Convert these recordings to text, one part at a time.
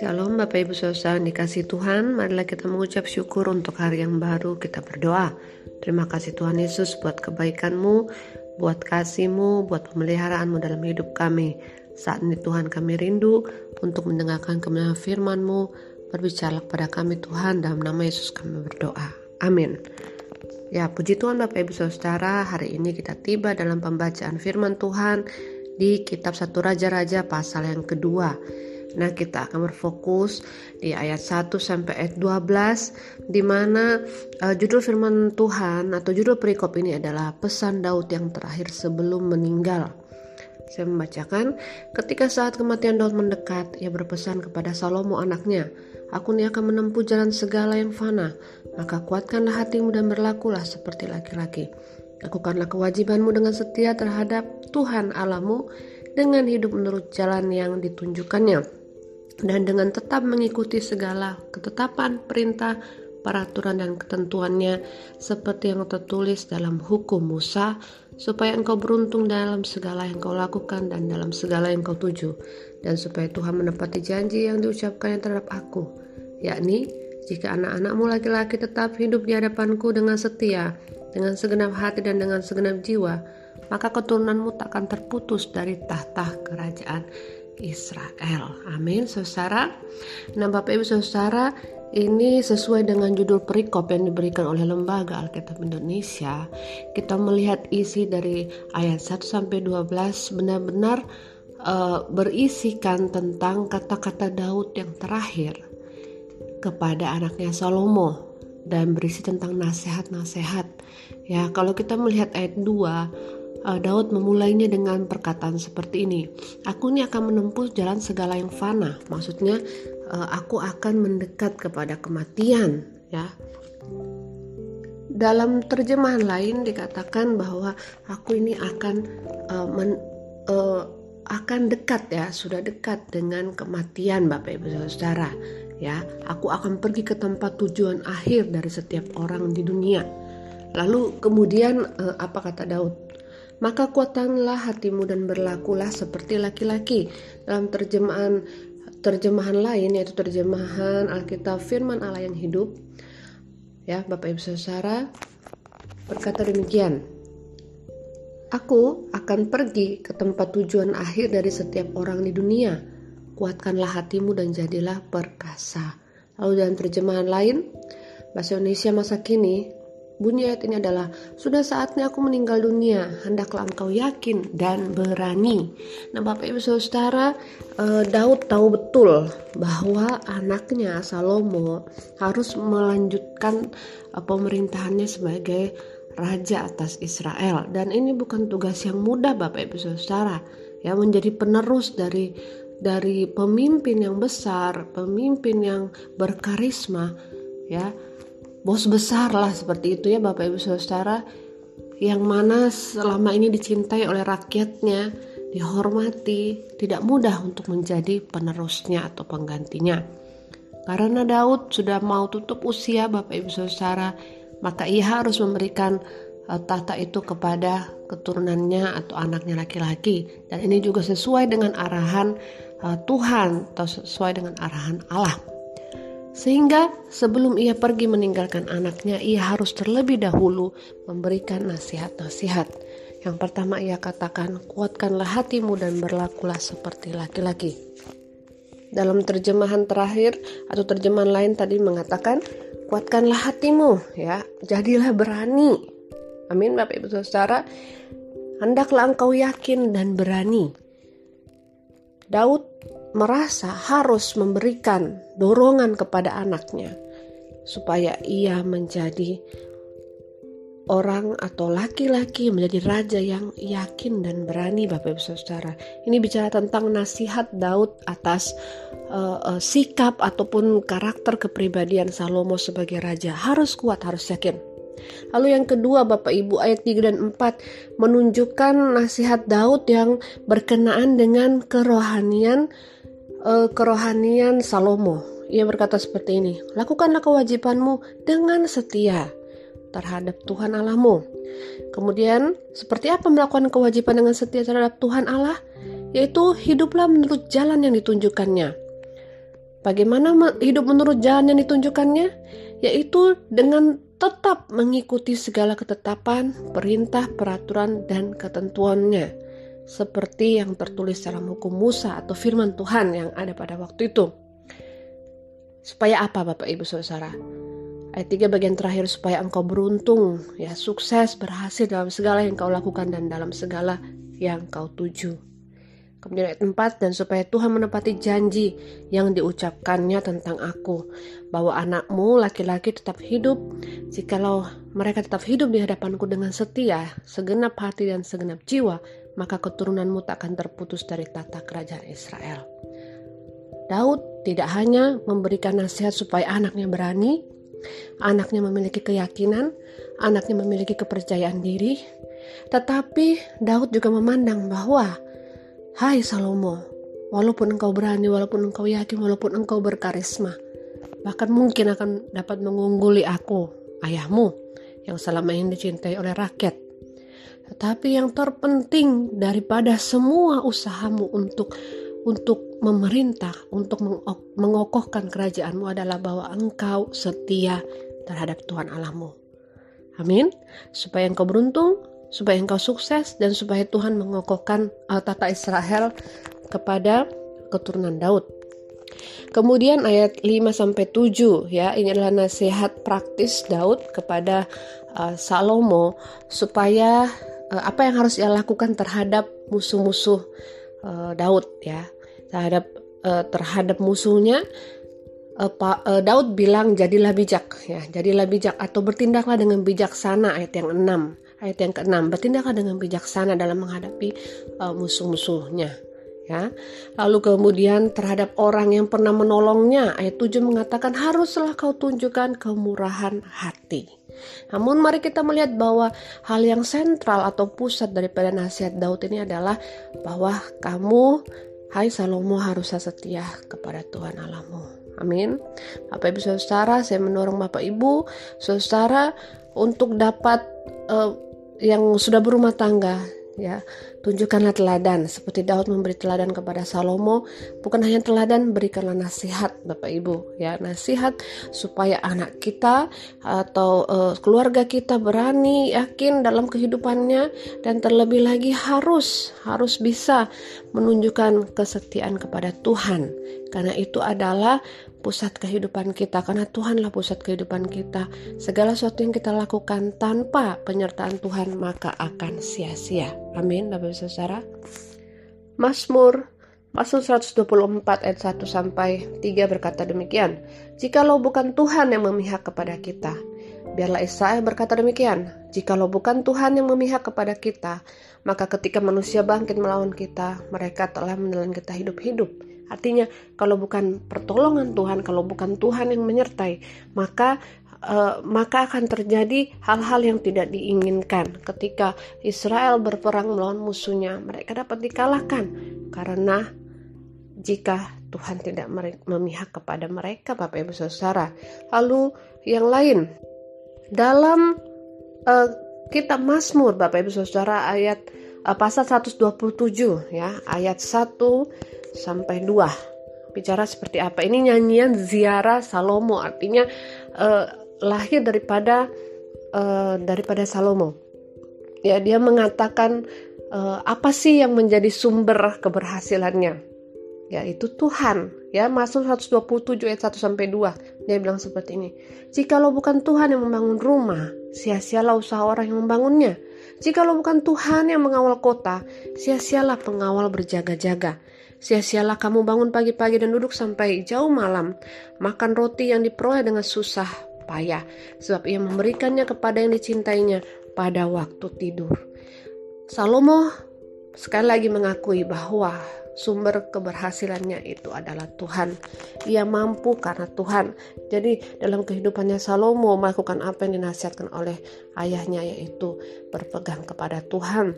Shalom Bapak Ibu Saudara yang dikasih Tuhan. Marilah kita mengucap syukur untuk hari yang baru Kita berdoa. Terima kasih Tuhan Yesus buat kebaikanmu Buat kasihmu, buat pemeliharaanmu dalam hidup kami. Saat ini Tuhan kami rindu Untuk mendengarkan kebenaran firmanmu. Berbicara kepada kami Tuhan Dalam nama Yesus kami berdoa. Amin Ya puji Tuhan Bapak Ibu Saudara. Hari ini kita tiba dalam pembacaan firman Tuhan Di kitab satu Raja-Raja pasal yang kedua. Nah, kita akan berfokus di ayat 1 sampai ayat 12 di mana uh, judul firman Tuhan atau judul perikop ini adalah pesan Daud yang terakhir sebelum meninggal. Saya membacakan, ketika saat kematian Daud mendekat, ia berpesan kepada Salomo anaknya, Aku ini akan menempuh jalan segala yang fana, maka kuatkanlah hatimu dan berlakulah seperti laki-laki. Lakukanlah kewajibanmu dengan setia terhadap Tuhan Allahmu dengan hidup menurut jalan yang ditunjukkannya dan dengan tetap mengikuti segala ketetapan, perintah, peraturan dan ketentuannya seperti yang tertulis dalam hukum Musa supaya engkau beruntung dalam segala yang kau lakukan dan dalam segala yang kau tuju dan supaya Tuhan menepati janji yang diucapkannya terhadap aku yakni jika anak-anakmu laki-laki tetap hidup di hadapanku dengan setia dengan segenap hati dan dengan segenap jiwa maka keturunanmu takkan terputus dari tahta kerajaan Israel. Amin, saudara. Nah, Bapak Ibu saudara, ini sesuai dengan judul perikop yang diberikan oleh Lembaga Alkitab Indonesia. Kita melihat isi dari ayat 1 sampai 12 benar-benar uh, berisikan tentang kata-kata Daud yang terakhir kepada anaknya Salomo dan berisi tentang nasihat-nasihat. Ya, kalau kita melihat ayat 2 uh, Daud memulainya dengan perkataan seperti ini. Aku ini akan menempuh jalan segala yang fana. Maksudnya uh, aku akan mendekat kepada kematian, ya. Dalam terjemahan lain dikatakan bahwa aku ini akan uh, men, uh, akan dekat ya, sudah dekat dengan kematian Bapak Ibu Saudara. Ya, aku akan pergi ke tempat tujuan akhir dari setiap orang di dunia. Lalu kemudian apa kata Daud? maka kuatkanlah hatimu dan berlakulah seperti laki-laki. Dalam terjemahan terjemahan lain yaitu terjemahan Alkitab Firman Allah yang hidup. Ya, Bapak Ibu Saudara berkata demikian. Aku akan pergi ke tempat tujuan akhir dari setiap orang di dunia. Kuatkanlah hatimu dan jadilah perkasa. Lalu dalam terjemahan lain, bahasa Indonesia masa kini, Bunyi ayat ini adalah, Sudah saatnya aku meninggal dunia, hendaklah engkau yakin dan berani. Nah Bapak Ibu Saudara, eh, Daud tahu betul bahwa anaknya Salomo harus melanjutkan eh, pemerintahannya sebagai raja atas Israel. Dan ini bukan tugas yang mudah Bapak Ibu Saudara, ya menjadi penerus dari dari pemimpin yang besar, pemimpin yang berkarisma, ya bos besar lah seperti itu ya Bapak Ibu Saudara yang mana selama ini dicintai oleh rakyatnya, dihormati, tidak mudah untuk menjadi penerusnya atau penggantinya. Karena Daud sudah mau tutup usia Bapak Ibu Saudara, maka ia harus memberikan uh, tahta itu kepada keturunannya atau anaknya laki-laki dan ini juga sesuai dengan arahan uh, Tuhan atau sesuai dengan arahan Allah. Sehingga sebelum ia pergi meninggalkan anaknya, ia harus terlebih dahulu memberikan nasihat-nasihat. Yang pertama ia katakan, kuatkanlah hatimu dan berlakulah seperti laki-laki. Dalam terjemahan terakhir atau terjemahan lain tadi mengatakan, kuatkanlah hatimu ya, jadilah berani. Amin Bapak Ibu Saudara. Hendaklah engkau yakin dan berani. Daud merasa harus memberikan dorongan kepada anaknya supaya ia menjadi orang atau laki-laki menjadi raja yang yakin dan berani Bapak Ibu Saudara. Ini bicara tentang nasihat Daud atas uh, uh, sikap ataupun karakter kepribadian Salomo sebagai raja. Harus kuat, harus yakin. Lalu yang kedua Bapak Ibu ayat 3 dan 4 menunjukkan nasihat Daud yang berkenaan dengan kerohanian uh, kerohanian Salomo. Ia berkata seperti ini, lakukanlah kewajibanmu dengan setia. terhadap Tuhan Allahmu. Kemudian, seperti apa melakukan kewajiban dengan setia terhadap Tuhan Allah? Yaitu hiduplah menurut jalan yang ditunjukkannya. Bagaimana hidup menurut jalan yang ditunjukkannya? Yaitu dengan tetap mengikuti segala ketetapan, perintah, peraturan, dan ketentuannya. Seperti yang tertulis dalam hukum Musa atau firman Tuhan yang ada pada waktu itu. Supaya apa Bapak Ibu Saudara? Ayat 3 bagian terakhir supaya engkau beruntung, ya sukses, berhasil dalam segala yang kau lakukan dan dalam segala yang kau tuju. Kemudian ayat 4 dan supaya Tuhan menepati janji yang diucapkannya tentang aku bahwa anakmu laki-laki tetap hidup jikalau mereka tetap hidup di hadapanku dengan setia segenap hati dan segenap jiwa maka keturunanmu tak akan terputus dari tata kerajaan Israel. Daud tidak hanya memberikan nasihat supaya anaknya berani, anaknya memiliki keyakinan, anaknya memiliki kepercayaan diri, tetapi Daud juga memandang bahwa Hai Salomo, walaupun engkau berani, walaupun engkau yakin, walaupun engkau berkarisma, bahkan mungkin akan dapat mengungguli aku, ayahmu, yang selama ini dicintai oleh rakyat. Tetapi yang terpenting daripada semua usahamu untuk untuk memerintah, untuk mengokohkan kerajaanmu adalah bahwa engkau setia terhadap Tuhan Allahmu. Amin. Supaya engkau beruntung, supaya engkau sukses dan supaya Tuhan mengokohkan tata Israel kepada keturunan Daud. Kemudian ayat 5 sampai 7 ya, ini adalah nasihat praktis Daud kepada uh, Salomo supaya uh, apa yang harus ia lakukan terhadap musuh-musuh uh, Daud ya. Terhadap uh, terhadap musuhnya uh, uh, Daud bilang jadilah bijak ya, jadilah bijak atau bertindaklah dengan bijaksana ayat yang 6 Ayat yang keenam, bertindaklah dengan bijaksana dalam menghadapi uh, musuh-musuhnya. Ya. Lalu kemudian terhadap orang yang pernah menolongnya, ayat 7 mengatakan haruslah kau tunjukkan kemurahan hati. Namun mari kita melihat bahwa hal yang sentral atau pusat daripada nasihat Daud ini adalah bahwa kamu Hai Salomo harus setia kepada Tuhan Allahmu. Amin. Bapak Ibu Saudara, saya mendorong Bapak Ibu Saudara untuk dapat uh, yang sudah berumah tangga ya. Tunjukkanlah teladan. Seperti Daud memberi teladan kepada Salomo bukan hanya teladan berikanlah nasihat Bapak Ibu ya. Nasihat supaya anak kita atau uh, keluarga kita berani yakin dalam kehidupannya dan terlebih lagi harus harus bisa menunjukkan kesetiaan kepada Tuhan. Karena itu adalah pusat kehidupan kita karena Tuhanlah pusat kehidupan kita. Segala sesuatu yang kita lakukan tanpa penyertaan Tuhan maka akan sia-sia. Amin, Bapak Ibu Saudara. Mazmur Pasal 124 ayat 1 sampai 3 berkata demikian. Jikalau bukan Tuhan yang memihak kepada kita, biarlah Israel berkata demikian. Jikalau bukan Tuhan yang memihak kepada kita, maka ketika manusia bangkit melawan kita, mereka telah menelan kita hidup-hidup. Artinya, kalau bukan pertolongan Tuhan, kalau bukan Tuhan yang menyertai, maka uh, maka akan terjadi hal-hal yang tidak diinginkan. Ketika Israel berperang melawan musuhnya, mereka dapat dikalahkan karena jika Tuhan tidak memihak kepada mereka, Bapak Ibu Saudara. Lalu yang lain dalam uh, kitab Mazmur, Bapak Ibu Saudara ayat uh, pasal 127 ya, ayat 1 sampai 2 bicara seperti apa? Ini nyanyian ziarah Salomo artinya uh, lahir daripada uh, daripada Salomo. Ya dia mengatakan uh, apa sih yang menjadi sumber keberhasilannya? Yaitu Tuhan. Ya masuk 127 ayat 1 sampai 2 dia bilang seperti ini. Jikalau bukan Tuhan yang membangun rumah sia-sialah usaha orang yang membangunnya. Jikalau bukan Tuhan yang mengawal kota sia-sialah pengawal berjaga-jaga Sia-sialah kamu bangun pagi-pagi dan duduk sampai jauh malam, makan roti yang diperoleh dengan susah payah, sebab ia memberikannya kepada yang dicintainya pada waktu tidur. Salomo sekali lagi mengakui bahwa sumber keberhasilannya itu adalah Tuhan. Ia mampu karena Tuhan. Jadi dalam kehidupannya Salomo melakukan apa yang dinasihatkan oleh ayahnya yaitu berpegang kepada Tuhan.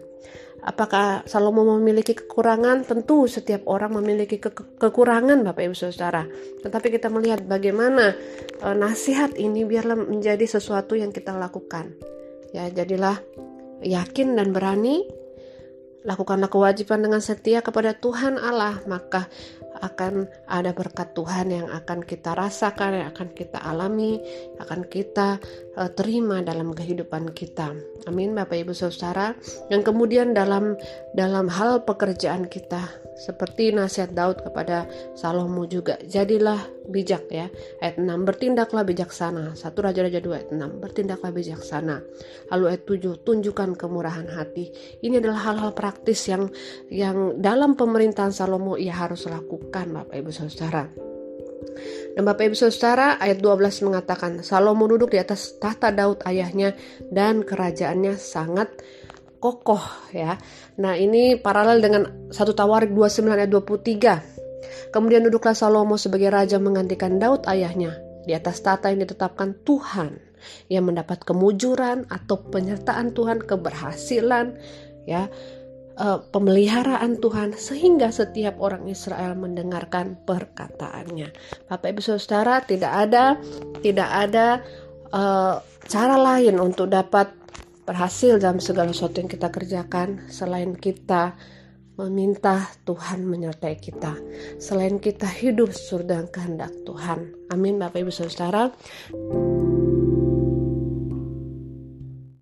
Apakah Salomo memiliki kekurangan? Tentu setiap orang memiliki ke kekurangan Bapak Ibu Saudara. Tetapi kita melihat bagaimana e, nasihat ini biarlah menjadi sesuatu yang kita lakukan. Ya, jadilah yakin dan berani lakukanlah kewajiban dengan setia kepada Tuhan Allah, maka akan ada berkat Tuhan yang akan kita rasakan, yang akan kita alami, akan kita uh, terima dalam kehidupan kita. Amin, Bapak Ibu Saudara. Yang kemudian dalam dalam hal pekerjaan kita, seperti nasihat Daud kepada Salomo juga, jadilah bijak ya. Ayat 6, bertindaklah bijaksana. Satu Raja-Raja 2 ayat 6, bertindaklah bijaksana. Lalu ayat 7, tunjukkan kemurahan hati. Ini adalah hal-hal praktis yang yang dalam pemerintahan Salomo ia harus lakukan Bapak Ibu Saudara. Dan Bapak Ibu Saudara, ayat 12 mengatakan, Salomo duduk di atas tahta Daud ayahnya dan kerajaannya sangat kokoh ya. Nah ini paralel dengan satu Tawarik 29 ayat 23. Kemudian duduklah Salomo sebagai raja menggantikan Daud ayahnya di atas tata yang ditetapkan Tuhan yang mendapat kemujuran atau penyertaan Tuhan, keberhasilan ya uh, pemeliharaan Tuhan sehingga setiap orang Israel mendengarkan perkataannya. Bapak Ibu Saudara, tidak ada tidak ada uh, cara lain untuk dapat berhasil dalam segala sesuatu yang kita kerjakan selain kita meminta Tuhan menyertai kita. Selain kita hidup dengan kehendak Tuhan. Amin Bapak Ibu Saudara